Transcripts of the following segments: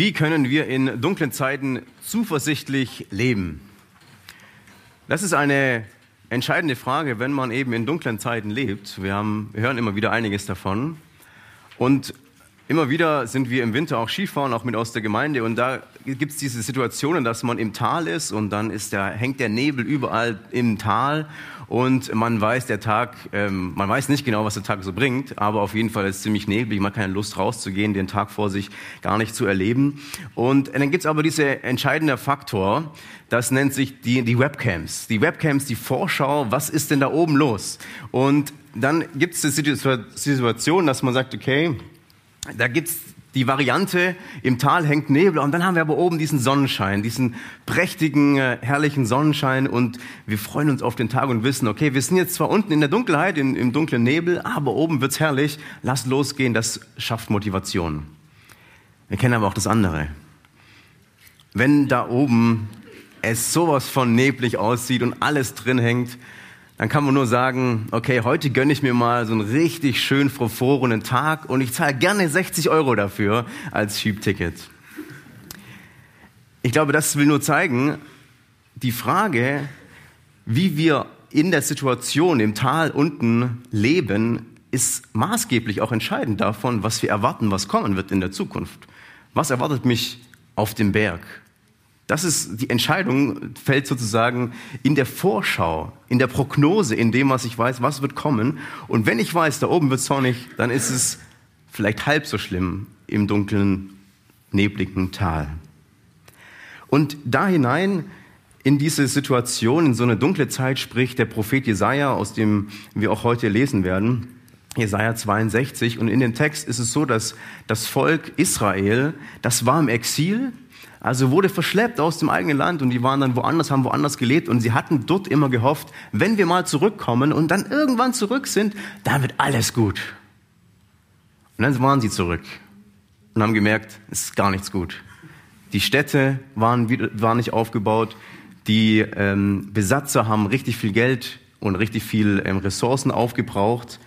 Wie können wir in dunklen Zeiten zuversichtlich leben? Das ist eine entscheidende Frage, wenn man eben in dunklen Zeiten lebt. Wir, haben, wir hören immer wieder einiges davon. Und immer wieder sind wir im Winter auch Skifahren, auch mit aus der Gemeinde. Und da gibt es diese Situationen, dass man im Tal ist und dann ist der, hängt der Nebel überall im Tal und man weiß, der Tag, ähm, man weiß nicht genau, was der Tag so bringt, aber auf jeden Fall ist es ziemlich neblig, man hat keine Lust rauszugehen, den Tag vor sich gar nicht zu erleben. Und dann gibt's aber dieser entscheidende Faktor, das nennt sich die, die Webcams. Die Webcams, die Vorschau, was ist denn da oben los? Und dann gibt es die Situation, dass man sagt, okay, da gibt's die Variante, im Tal hängt Nebel und dann haben wir aber oben diesen Sonnenschein, diesen prächtigen, äh, herrlichen Sonnenschein und wir freuen uns auf den Tag und wissen, okay, wir sind jetzt zwar unten in der Dunkelheit, in, im dunklen Nebel, aber oben wird's herrlich, lass losgehen, das schafft Motivation. Wir kennen aber auch das andere. Wenn da oben es sowas von neblig aussieht und alles drin hängt, dann kann man nur sagen, okay, heute gönne ich mir mal so einen richtig schön verfrorenen Tag und ich zahle gerne 60 Euro dafür als Schiebticket. Ich glaube, das will nur zeigen, die Frage, wie wir in der Situation im Tal unten leben, ist maßgeblich auch entscheidend davon, was wir erwarten, was kommen wird in der Zukunft. Was erwartet mich auf dem Berg? Das ist die Entscheidung fällt sozusagen in der Vorschau, in der Prognose, in dem, was ich weiß, was wird kommen. Und wenn ich weiß, da oben wird sonnig, dann ist es vielleicht halb so schlimm im dunklen, nebligen Tal. Und da hinein in diese Situation, in so eine dunkle Zeit spricht der Prophet Jesaja, aus dem wir auch heute lesen werden. Jesaja 62. Und in dem Text ist es so, dass das Volk Israel, das war im Exil, also wurde verschleppt aus dem eigenen Land und die waren dann woanders, haben woanders gelebt und sie hatten dort immer gehofft, wenn wir mal zurückkommen und dann irgendwann zurück sind, dann wird alles gut. Und dann waren sie zurück und haben gemerkt, es ist gar nichts gut. Die Städte waren, waren nicht aufgebaut, die ähm, Besatzer haben richtig viel Geld und richtig viel ähm, Ressourcen aufgebraucht.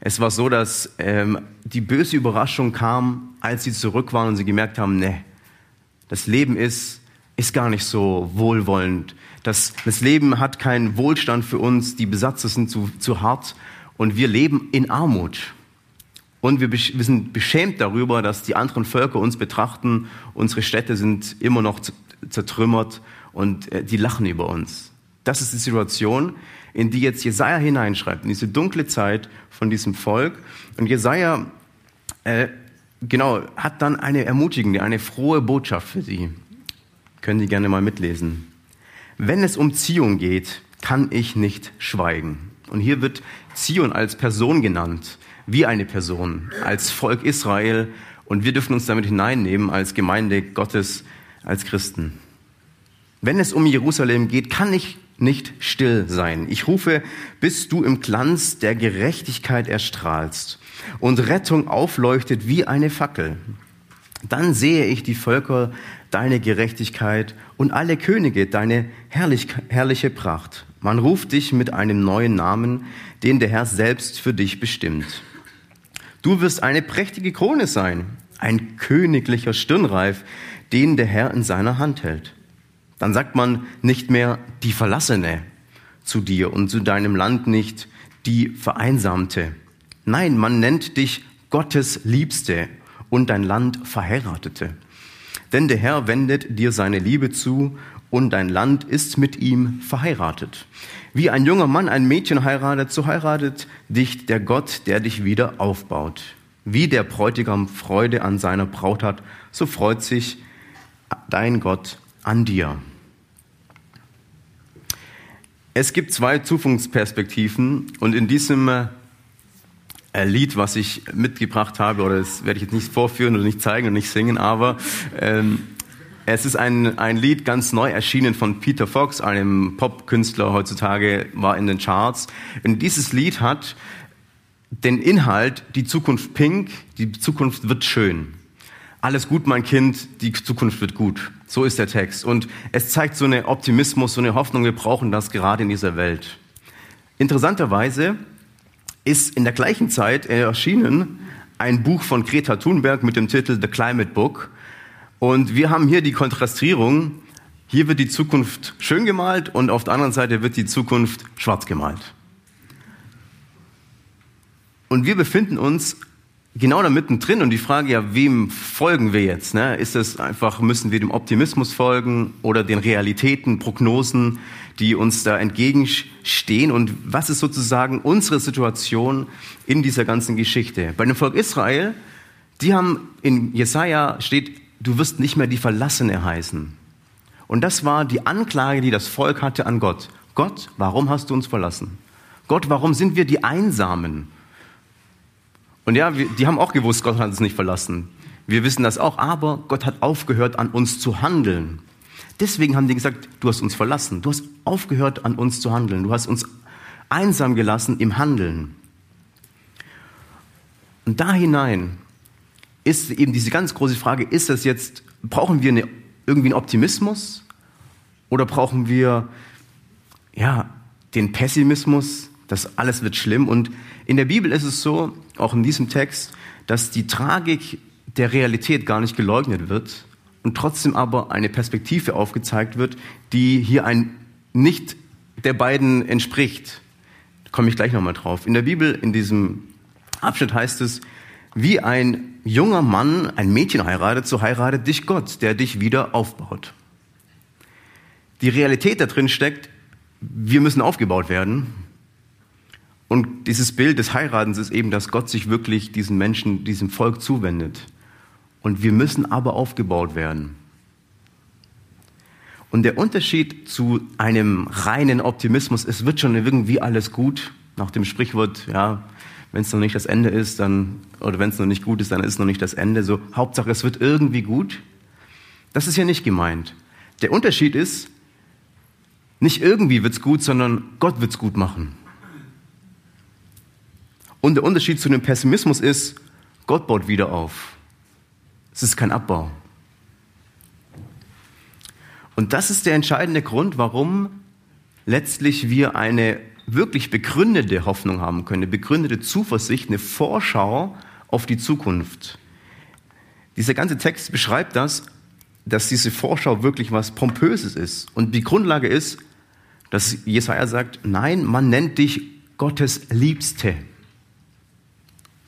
Es war so, dass ähm, die böse Überraschung kam, als sie zurück waren und sie gemerkt haben, ne, das Leben ist, ist gar nicht so wohlwollend. Das, das Leben hat keinen Wohlstand für uns, die Besatzer sind zu, zu hart und wir leben in Armut. Und wir, wir sind beschämt darüber, dass die anderen Völker uns betrachten, unsere Städte sind immer noch zertrümmert und äh, die lachen über uns. Das ist die Situation, in die jetzt Jesaja hineinschreibt, in diese dunkle Zeit von diesem Volk. Und Jesaja äh, genau, hat dann eine ermutigende, eine frohe Botschaft für Sie. Können Sie gerne mal mitlesen. Wenn es um Zion geht, kann ich nicht schweigen. Und hier wird Zion als Person genannt, wie eine Person, als Volk Israel. Und wir dürfen uns damit hineinnehmen als Gemeinde Gottes, als Christen. Wenn es um Jerusalem geht, kann ich nicht still sein. Ich rufe, bis du im Glanz der Gerechtigkeit erstrahlst und Rettung aufleuchtet wie eine Fackel. Dann sehe ich die Völker deine Gerechtigkeit und alle Könige deine herrlich, herrliche Pracht. Man ruft dich mit einem neuen Namen, den der Herr selbst für dich bestimmt. Du wirst eine prächtige Krone sein, ein königlicher Stirnreif, den der Herr in seiner Hand hält. Dann sagt man nicht mehr die Verlassene zu dir und zu deinem Land nicht die Vereinsamte. Nein, man nennt dich Gottes Liebste und dein Land Verheiratete. Denn der Herr wendet dir seine Liebe zu und dein Land ist mit ihm verheiratet. Wie ein junger Mann ein Mädchen heiratet, so heiratet dich der Gott, der dich wieder aufbaut. Wie der Bräutigam Freude an seiner Braut hat, so freut sich dein Gott an dir. Es gibt zwei Zukunftsperspektiven und in diesem äh, Lied, was ich mitgebracht habe, oder das werde ich jetzt nicht vorführen oder nicht zeigen und nicht singen, aber ähm, Es ist ein, ein Lied ganz neu erschienen von Peter Fox, einem Popkünstler heutzutage, war in den Charts. Und dieses Lied hat den Inhalt, die Zukunft pink, die Zukunft wird schön. Alles gut, mein Kind, die Zukunft wird gut. So ist der Text. Und es zeigt so eine Optimismus, so eine Hoffnung, wir brauchen das gerade in dieser Welt. Interessanterweise ist in der gleichen Zeit erschienen ein Buch von Greta Thunberg mit dem Titel The Climate Book. Und wir haben hier die Kontrastierung. Hier wird die Zukunft schön gemalt und auf der anderen Seite wird die Zukunft schwarz gemalt. Und wir befinden uns genau da mittendrin und die Frage ja, wem folgen wir jetzt? Ne? Ist es einfach, müssen wir dem Optimismus folgen oder den Realitäten, Prognosen, die uns da entgegenstehen? Und was ist sozusagen unsere Situation in dieser ganzen Geschichte? Bei dem Volk Israel, die haben in Jesaja steht, du wirst nicht mehr die Verlassene heißen. Und das war die Anklage, die das Volk hatte an Gott. Gott, warum hast du uns verlassen? Gott, warum sind wir die Einsamen? Und ja, wir, die haben auch gewusst, Gott hat uns nicht verlassen. Wir wissen das auch, aber Gott hat aufgehört, an uns zu handeln. Deswegen haben die gesagt, du hast uns verlassen. Du hast aufgehört, an uns zu handeln. Du hast uns einsam gelassen im Handeln. Und da hinein ist eben diese ganz große Frage, ist das jetzt, brauchen wir eine, irgendwie einen Optimismus oder brauchen wir ja, den Pessimismus, dass alles wird schlimm? Und in der Bibel ist es so, auch in diesem Text, dass die Tragik der Realität gar nicht geleugnet wird und trotzdem aber eine Perspektive aufgezeigt wird, die hier ein nicht der beiden entspricht. Da komme ich gleich nochmal drauf. In der Bibel, in diesem Abschnitt heißt es, wie ein junger Mann ein Mädchen heiratet, so heiratet dich Gott, der dich wieder aufbaut. Die Realität da drin steckt, wir müssen aufgebaut werden. Und dieses Bild des Heiratens ist eben, dass Gott sich wirklich diesen Menschen, diesem Volk zuwendet. Und wir müssen aber aufgebaut werden. Und der Unterschied zu einem reinen Optimismus, es wird schon irgendwie alles gut, nach dem Sprichwort, ja, wenn es noch nicht das Ende ist, dann, oder wenn es noch nicht gut ist, dann ist noch nicht das Ende. So, Hauptsache, es wird irgendwie gut. Das ist ja nicht gemeint. Der Unterschied ist, nicht irgendwie wird es gut, sondern Gott wird es gut machen. Und der Unterschied zu dem Pessimismus ist, Gott baut wieder auf. Es ist kein Abbau. Und das ist der entscheidende Grund, warum letztlich wir eine wirklich begründete Hoffnung haben können, eine begründete Zuversicht, eine Vorschau auf die Zukunft. Dieser ganze Text beschreibt das, dass diese Vorschau wirklich was Pompöses ist. Und die Grundlage ist, dass Jesaja sagt, nein, man nennt dich Gottes Liebste.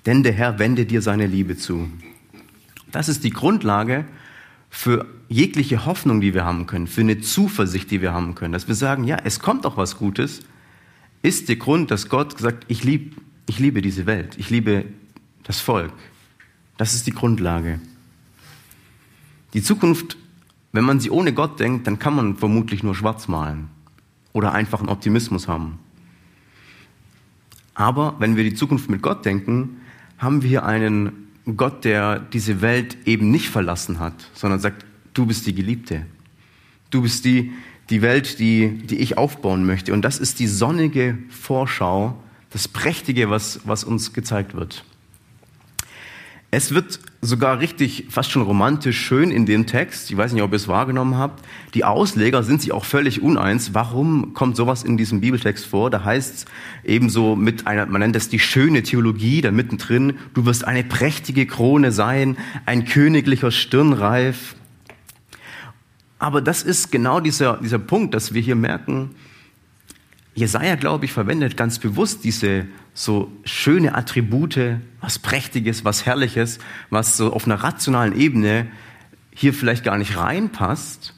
Denn der Herr wende dir seine Liebe zu. Das ist die Grundlage für jegliche Hoffnung, die wir haben können, für eine Zuversicht, die wir haben können, dass wir sagen, ja, es kommt doch was Gutes, ist der Grund, dass Gott sagt, ich, lieb, ich liebe diese Welt, ich liebe das Volk. Das ist die Grundlage. Die Zukunft, wenn man sie ohne Gott denkt, dann kann man vermutlich nur schwarz malen oder einfach einen Optimismus haben. Aber wenn wir die Zukunft mit Gott denken, haben wir einen Gott, der diese Welt eben nicht verlassen hat, sondern sagt, du bist die Geliebte. Du bist die, die Welt, die, die ich aufbauen möchte. Und das ist die sonnige Vorschau, das Prächtige, was, was uns gezeigt wird. Es wird sogar richtig, fast schon romantisch schön in dem Text. Ich weiß nicht, ob ihr es wahrgenommen habt. Die Ausleger sind sich auch völlig uneins. Warum kommt sowas in diesem Bibeltext vor? Da heißt es ebenso mit einer, man nennt das die schöne Theologie, da mittendrin, du wirst eine prächtige Krone sein, ein königlicher Stirnreif. Aber das ist genau dieser, dieser Punkt, dass wir hier merken, Jesaja, glaube ich, verwendet ganz bewusst diese so schöne Attribute, was Prächtiges, was Herrliches, was so auf einer rationalen Ebene hier vielleicht gar nicht reinpasst.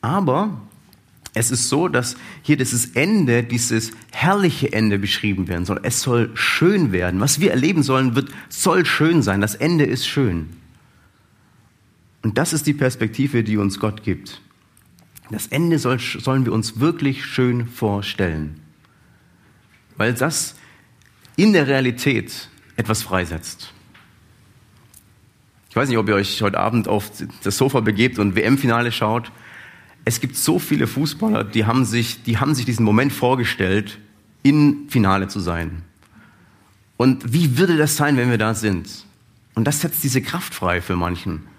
Aber es ist so, dass hier dieses Ende, dieses herrliche Ende beschrieben werden soll. Es soll schön werden. Was wir erleben sollen, wird, soll schön sein. Das Ende ist schön. Und das ist die Perspektive, die uns Gott gibt. Das Ende soll, sollen wir uns wirklich schön vorstellen, weil das in der Realität etwas freisetzt. Ich weiß nicht, ob ihr euch heute Abend auf das Sofa begebt und WM-Finale schaut. Es gibt so viele Fußballer, die haben sich, die haben sich diesen Moment vorgestellt, in Finale zu sein. Und wie würde das sein, wenn wir da sind? Und das setzt diese Kraft frei für manchen.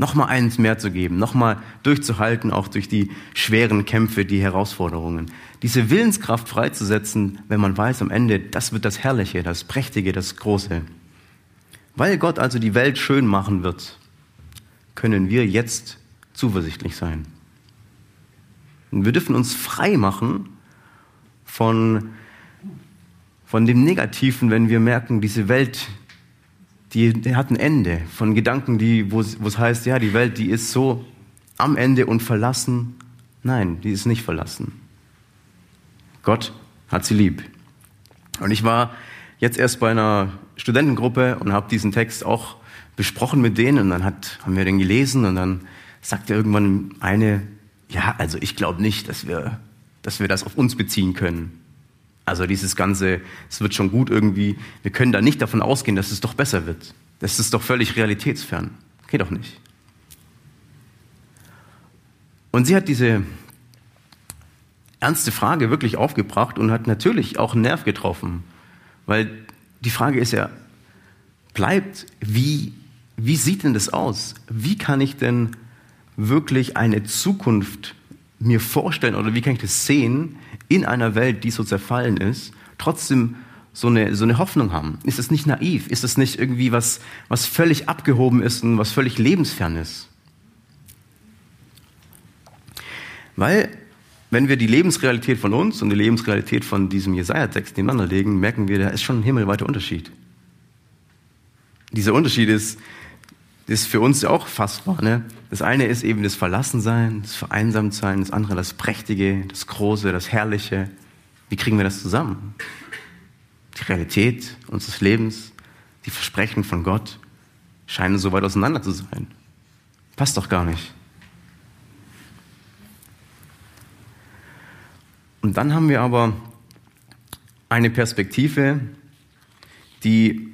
Nochmal eins mehr zu geben, nochmal durchzuhalten, auch durch die schweren Kämpfe, die Herausforderungen. Diese Willenskraft freizusetzen, wenn man weiß, am Ende, das wird das Herrliche, das Prächtige, das Große. Weil Gott also die Welt schön machen wird, können wir jetzt zuversichtlich sein. Und wir dürfen uns frei machen von, von dem Negativen, wenn wir merken, diese Welt, die, die hat ein Ende. Von Gedanken, die, wo es heißt, ja, die Welt, die ist so am Ende und verlassen. Nein, die ist nicht verlassen. Gott hat sie lieb. Und ich war jetzt erst bei einer Studentengruppe und habe diesen Text auch besprochen mit denen und dann hat, haben wir den gelesen und dann sagte irgendwann eine, ja, also ich glaube nicht, dass wir, dass wir das auf uns beziehen können. Also dieses Ganze, es wird schon gut irgendwie, wir können da nicht davon ausgehen, dass es doch besser wird. Das ist doch völlig realitätsfern. Geht doch nicht. Und sie hat diese ernste Frage wirklich aufgebracht und hat natürlich auch einen Nerv getroffen. Weil die Frage ist ja, bleibt, wie, wie sieht denn das aus? Wie kann ich denn wirklich eine Zukunft mir vorstellen oder wie kann ich das sehen in einer Welt, die so zerfallen ist, trotzdem so eine, so eine Hoffnung haben? Ist das nicht naiv? Ist das nicht irgendwie was, was völlig abgehoben ist und was völlig lebensfern ist? Weil wenn wir die Lebensrealität von uns und die Lebensrealität von diesem Jesaja-Text nebeneinander legen, merken wir, da ist schon ein himmelweiter Unterschied. Dieser Unterschied ist, ist für uns auch fassbar. Ne? Das eine ist eben das Verlassensein, das Vereinsamtsein, das andere das Prächtige, das Große, das Herrliche. Wie kriegen wir das zusammen? Die Realität unseres Lebens, die Versprechen von Gott scheinen so weit auseinander zu sein. Passt doch gar nicht. Und dann haben wir aber eine Perspektive, die,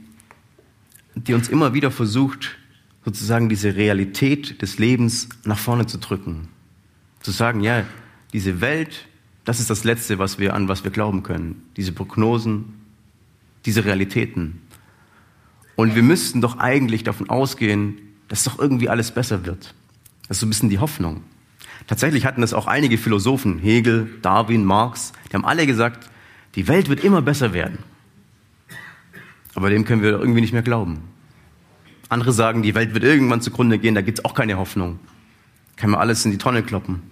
die uns immer wieder versucht, sozusagen diese Realität des Lebens nach vorne zu drücken. Zu sagen, ja, diese Welt, das ist das Letzte, was wir, an was wir glauben können. Diese Prognosen, diese Realitäten. Und wir müssten doch eigentlich davon ausgehen, dass doch irgendwie alles besser wird. Das ist so ein bisschen die Hoffnung. Tatsächlich hatten es auch einige Philosophen, Hegel, Darwin, Marx, die haben alle gesagt, die Welt wird immer besser werden. Aber dem können wir irgendwie nicht mehr glauben. Andere sagen, die Welt wird irgendwann zugrunde gehen, da gibt es auch keine Hoffnung. Kann man alles in die Tonne kloppen.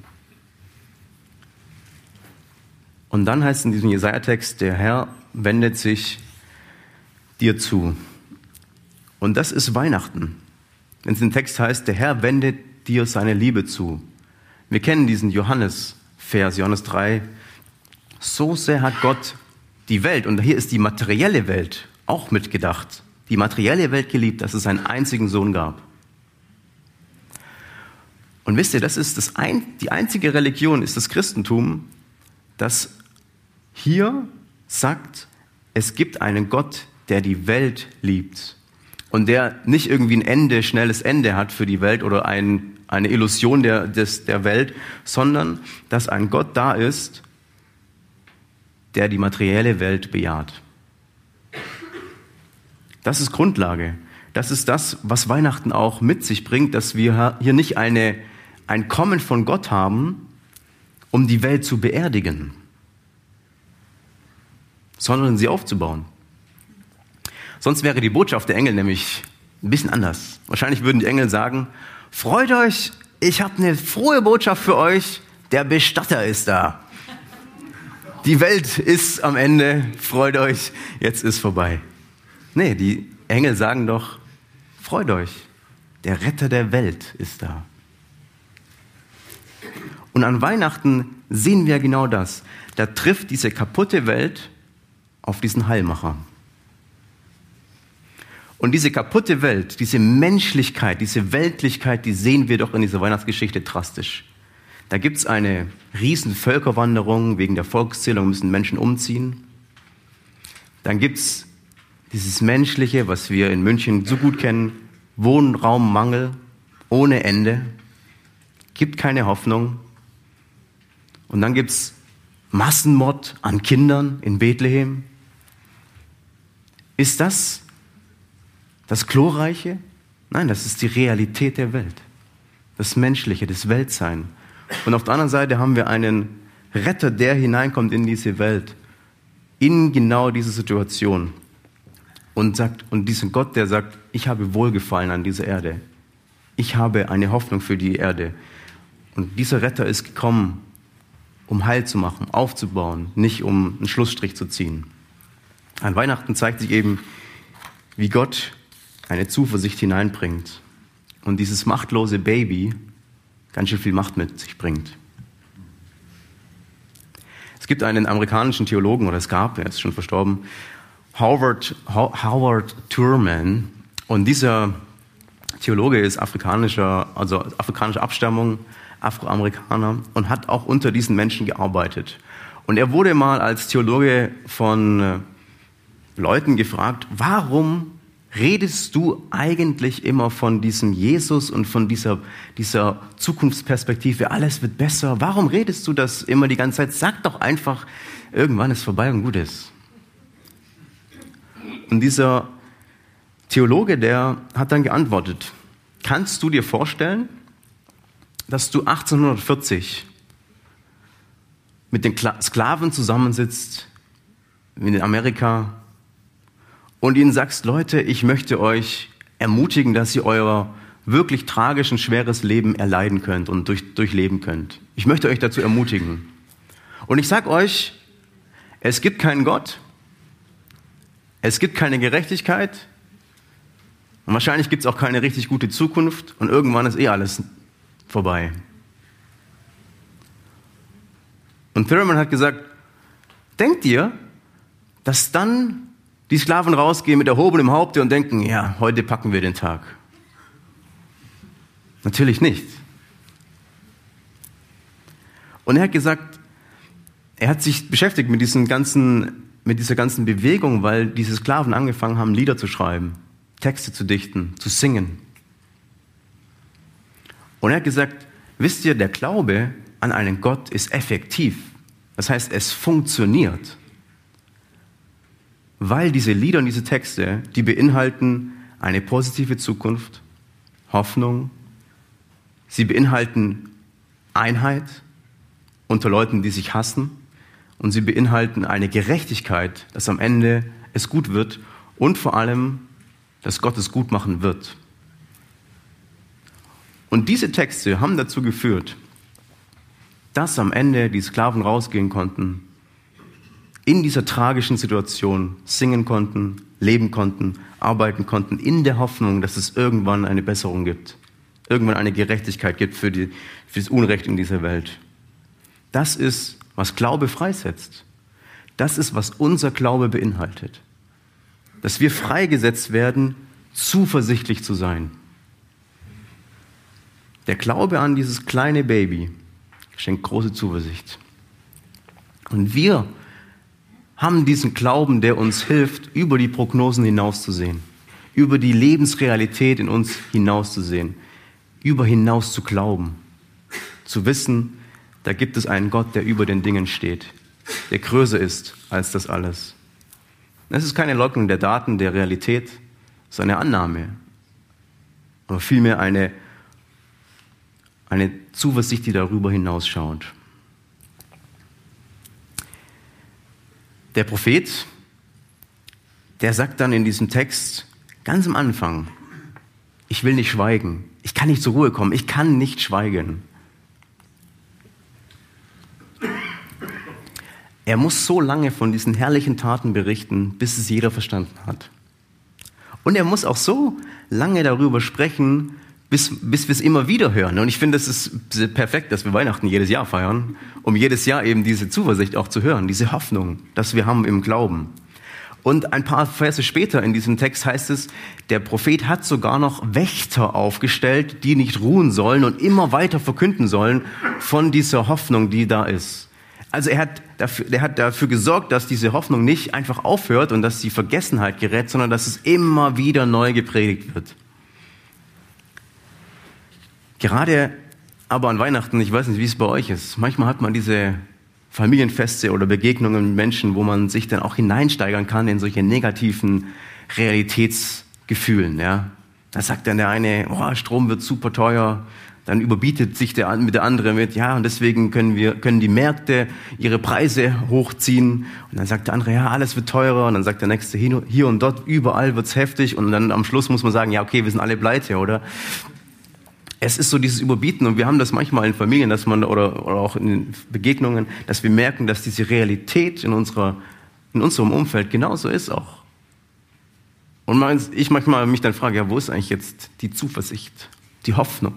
Und dann heißt in diesem Jesaja-Text, der Herr wendet sich dir zu. Und das ist Weihnachten. Wenn es im Text heißt, der Herr wendet dir seine Liebe zu. Wir kennen diesen Johannes-Vers, Johannes 3. So sehr hat Gott die Welt, und hier ist die materielle Welt auch mitgedacht, die materielle Welt geliebt, dass es einen einzigen Sohn gab. Und wisst ihr, das ist das ein, die einzige Religion, ist das Christentum, das hier sagt, es gibt einen Gott, der die Welt liebt und der nicht irgendwie ein Ende, schnelles Ende hat für die Welt oder ein eine Illusion der, des, der Welt, sondern dass ein Gott da ist, der die materielle Welt bejaht. Das ist Grundlage. Das ist das, was Weihnachten auch mit sich bringt, dass wir hier nicht eine, ein Kommen von Gott haben, um die Welt zu beerdigen, sondern sie aufzubauen. Sonst wäre die Botschaft der Engel nämlich ein bisschen anders. Wahrscheinlich würden die Engel sagen, Freut euch, ich habe eine frohe Botschaft für euch. Der Bestatter ist da. Die Welt ist am Ende. Freut euch, jetzt ist vorbei. Nee, die Engel sagen doch, freut euch. Der Retter der Welt ist da. Und an Weihnachten sehen wir genau das. Da trifft diese kaputte Welt auf diesen Heilmacher. Und diese kaputte Welt, diese Menschlichkeit, diese Weltlichkeit, die sehen wir doch in dieser Weihnachtsgeschichte drastisch. Da gibt es eine riesen Völkerwanderung, wegen der Volkszählung müssen Menschen umziehen. Dann gibt es dieses Menschliche, was wir in München so gut kennen, Wohnraummangel ohne Ende, gibt keine Hoffnung. Und dann gibt es Massenmord an Kindern in Bethlehem. Ist das das Glorreiche? Nein, das ist die Realität der Welt. Das Menschliche, das Weltsein. Und auf der anderen Seite haben wir einen Retter, der hineinkommt in diese Welt, in genau diese Situation. Und sagt, und diesen Gott, der sagt, ich habe Wohlgefallen an dieser Erde. Ich habe eine Hoffnung für die Erde. Und dieser Retter ist gekommen, um Heil zu machen, aufzubauen, nicht um einen Schlussstrich zu ziehen. An Weihnachten zeigt sich eben, wie Gott eine Zuversicht hineinbringt und dieses machtlose Baby ganz schön viel Macht mit sich bringt. Es gibt einen amerikanischen Theologen, oder es gab, er ist schon verstorben, Howard, Howard Thurman. Und dieser Theologe ist afrikanischer, also afrikanischer Abstammung, Afroamerikaner und hat auch unter diesen Menschen gearbeitet. Und er wurde mal als Theologe von äh, Leuten gefragt, warum redest du eigentlich immer von diesem Jesus und von dieser, dieser Zukunftsperspektive, alles wird besser? Warum redest du das immer die ganze Zeit? Sag doch einfach, irgendwann ist vorbei und gut ist. Und dieser Theologe, der hat dann geantwortet, kannst du dir vorstellen, dass du 1840 mit den Sklaven zusammensitzt in Amerika und ihnen sagst, Leute, ich möchte euch ermutigen, dass ihr euer wirklich tragischen, schweres Leben erleiden könnt und durch, durchleben könnt. Ich möchte euch dazu ermutigen. Und ich sag euch, es gibt keinen Gott, es gibt keine Gerechtigkeit und wahrscheinlich gibt es auch keine richtig gute Zukunft und irgendwann ist eh alles vorbei. Und Thurman hat gesagt, denkt ihr, dass dann die Sklaven rausgehen mit erhobenem Haupte und denken, ja, heute packen wir den Tag. Natürlich nicht. Und er hat gesagt, er hat sich beschäftigt mit, diesen ganzen, mit dieser ganzen Bewegung, weil diese Sklaven angefangen haben, Lieder zu schreiben, Texte zu dichten, zu singen. Und er hat gesagt, wisst ihr, der Glaube an einen Gott ist effektiv. Das heißt, es funktioniert weil diese Lieder und diese Texte, die beinhalten eine positive Zukunft, Hoffnung, sie beinhalten Einheit unter Leuten, die sich hassen und sie beinhalten eine Gerechtigkeit, dass am Ende es gut wird und vor allem, dass Gott es gut machen wird. Und diese Texte haben dazu geführt, dass am Ende die Sklaven rausgehen konnten in dieser tragischen Situation singen konnten, leben konnten, arbeiten konnten, in der Hoffnung, dass es irgendwann eine Besserung gibt, irgendwann eine Gerechtigkeit gibt für, die, für das Unrecht in dieser Welt. Das ist, was Glaube freisetzt. Das ist, was unser Glaube beinhaltet. Dass wir freigesetzt werden, zuversichtlich zu sein. Der Glaube an dieses kleine Baby schenkt große Zuversicht. Und wir haben diesen Glauben, der uns hilft, über die Prognosen hinauszusehen, über die Lebensrealität in uns hinauszusehen, über hinaus zu glauben, zu wissen, da gibt es einen Gott, der über den Dingen steht, der größer ist als das alles. Es ist keine Leugnung der Daten, der Realität, es ist eine Annahme, aber vielmehr eine, eine Zuversicht, die darüber hinausschaut. Der Prophet, der sagt dann in diesem Text ganz am Anfang, ich will nicht schweigen, ich kann nicht zur Ruhe kommen, ich kann nicht schweigen. Er muss so lange von diesen herrlichen Taten berichten, bis es jeder verstanden hat. Und er muss auch so lange darüber sprechen, bis, bis wir es immer wieder hören. Und ich finde, es ist perfekt, dass wir Weihnachten jedes Jahr feiern, um jedes Jahr eben diese Zuversicht auch zu hören, diese Hoffnung, dass wir haben im Glauben. Und ein paar Verse später in diesem Text heißt es, der Prophet hat sogar noch Wächter aufgestellt, die nicht ruhen sollen und immer weiter verkünden sollen von dieser Hoffnung, die da ist. Also er hat dafür, er hat dafür gesorgt, dass diese Hoffnung nicht einfach aufhört und dass die Vergessenheit gerät, sondern dass es immer wieder neu gepredigt wird. Gerade aber an Weihnachten, ich weiß nicht, wie es bei euch ist, manchmal hat man diese Familienfeste oder Begegnungen mit Menschen, wo man sich dann auch hineinsteigern kann in solche negativen Realitätsgefühlen. Ja. Da sagt dann der eine, oh, Strom wird super teuer, dann überbietet sich der, mit der andere mit, ja, und deswegen können wir, können die Märkte ihre Preise hochziehen. Und dann sagt der andere, ja, alles wird teurer. Und dann sagt der nächste, hier und dort, überall wird's heftig. Und dann am Schluss muss man sagen, ja, okay, wir sind alle pleite, oder? Es ist so dieses Überbieten und wir haben das manchmal in Familien, dass man, oder, oder auch in Begegnungen, dass wir merken, dass diese Realität in unserer, in unserem Umfeld genauso ist auch. Und ich manchmal mich dann frage, ja, wo ist eigentlich jetzt die Zuversicht, die Hoffnung?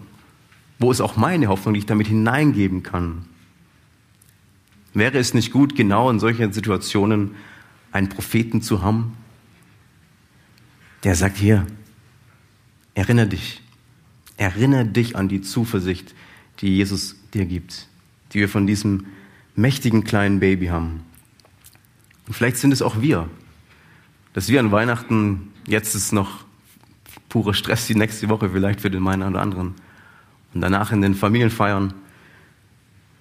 Wo ist auch meine Hoffnung, die ich damit hineingeben kann? Wäre es nicht gut, genau in solchen Situationen einen Propheten zu haben, der sagt, hier, erinnere dich, erinnere dich an die Zuversicht, die Jesus dir gibt, die wir von diesem mächtigen kleinen Baby haben. Und vielleicht sind es auch wir, dass wir an Weihnachten, jetzt ist noch purer Stress die nächste Woche vielleicht für den einen oder anderen, und danach in den Familienfeiern,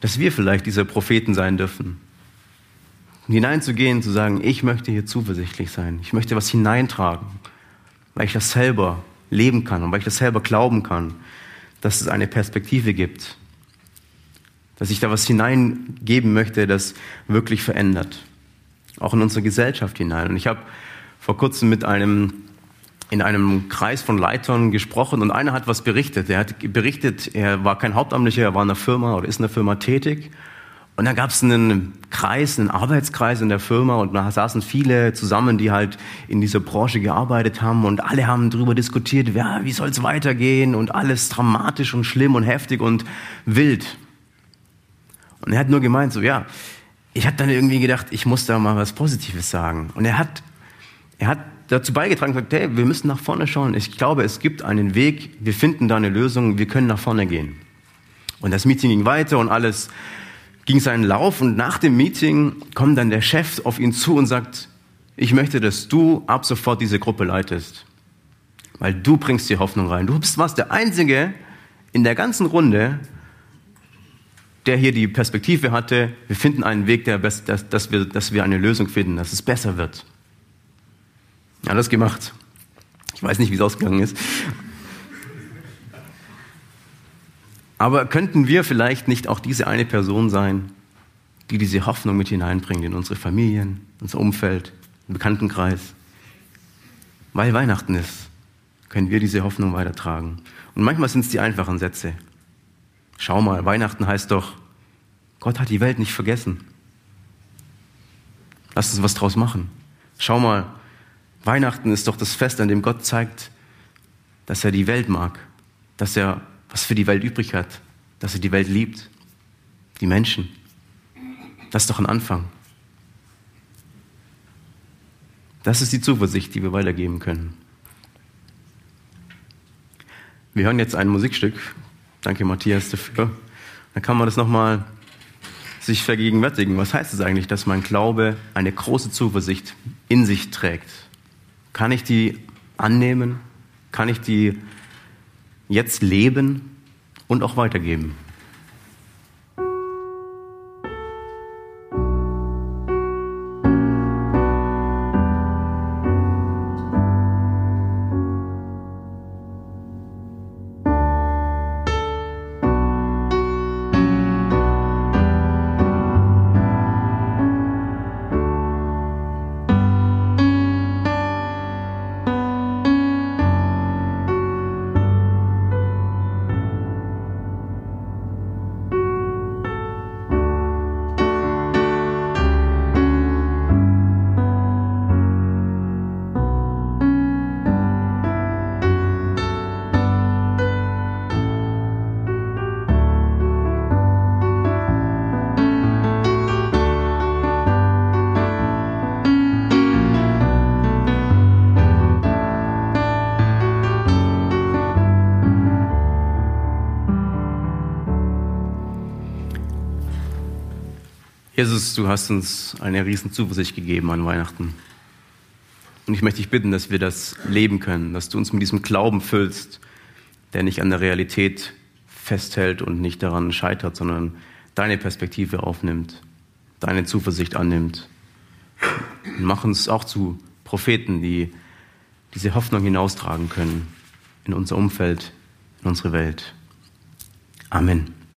dass wir vielleicht diese Propheten sein dürfen. Hineinzugehen, zu sagen, ich möchte hier zuversichtlich sein, ich möchte was hineintragen, weil ich das selber leben kann und weil ich das selber glauben kann, dass es eine Perspektive gibt, dass ich da was hineingeben möchte, das wirklich verändert, auch in unsere Gesellschaft hinein. Und ich habe vor kurzem mit einem in einem Kreis von Leitern gesprochen und einer hat was berichtet. Er hat berichtet, er war kein Hauptamtlicher, er war in einer Firma oder ist in einer Firma tätig. Und dann gab es einen Kreis, einen Arbeitskreis in der Firma und da saßen viele zusammen, die halt in dieser Branche gearbeitet haben und alle haben darüber diskutiert, ja, wie soll es weitergehen und alles dramatisch und schlimm und heftig und wild. Und er hat nur gemeint, so ja, ich habe dann irgendwie gedacht, ich muss da mal was Positives sagen. Und er hat, er hat dazu beigetragen und gesagt, hey, wir müssen nach vorne schauen. Ich glaube, es gibt einen Weg, wir finden da eine Lösung, wir können nach vorne gehen. Und das Meeting ging weiter und alles ging seinen Lauf und nach dem Meeting kommt dann der Chef auf ihn zu und sagt, ich möchte, dass du ab sofort diese Gruppe leitest. Weil du bringst die Hoffnung rein. Du bist was, der Einzige in der ganzen Runde, der hier die Perspektive hatte, wir finden einen Weg, der, dass, dass, wir, dass wir eine Lösung finden, dass es besser wird. Das gemacht. Ich weiß nicht, wie es ausgegangen ist. Aber könnten wir vielleicht nicht auch diese eine Person sein, die diese Hoffnung mit hineinbringt in unsere Familien, unser Umfeld, den Bekanntenkreis? Weil Weihnachten ist, können wir diese Hoffnung weitertragen. Und manchmal sind es die einfachen Sätze. Schau mal, Weihnachten heißt doch, Gott hat die Welt nicht vergessen. Lass uns was draus machen. Schau mal, Weihnachten ist doch das Fest, an dem Gott zeigt, dass er die Welt mag, dass er was für die Welt übrig hat, dass er die Welt liebt, die Menschen. Das ist doch ein Anfang. Das ist die Zuversicht, die wir weitergeben können. Wir hören jetzt ein Musikstück. Danke, Matthias, dafür. Dann kann man das nochmal sich vergegenwärtigen. Was heißt es eigentlich, dass mein Glaube eine große Zuversicht in sich trägt? Kann ich die annehmen? Kann ich die jetzt leben und auch weitergeben? Jesus, du hast uns eine riesen Zuversicht gegeben an Weihnachten. Und ich möchte dich bitten, dass wir das leben können, dass du uns mit diesem Glauben füllst, der nicht an der Realität festhält und nicht daran scheitert, sondern deine Perspektive aufnimmt, deine Zuversicht annimmt. Und mach uns auch zu Propheten, die diese Hoffnung hinaustragen können in unser Umfeld, in unsere Welt. Amen.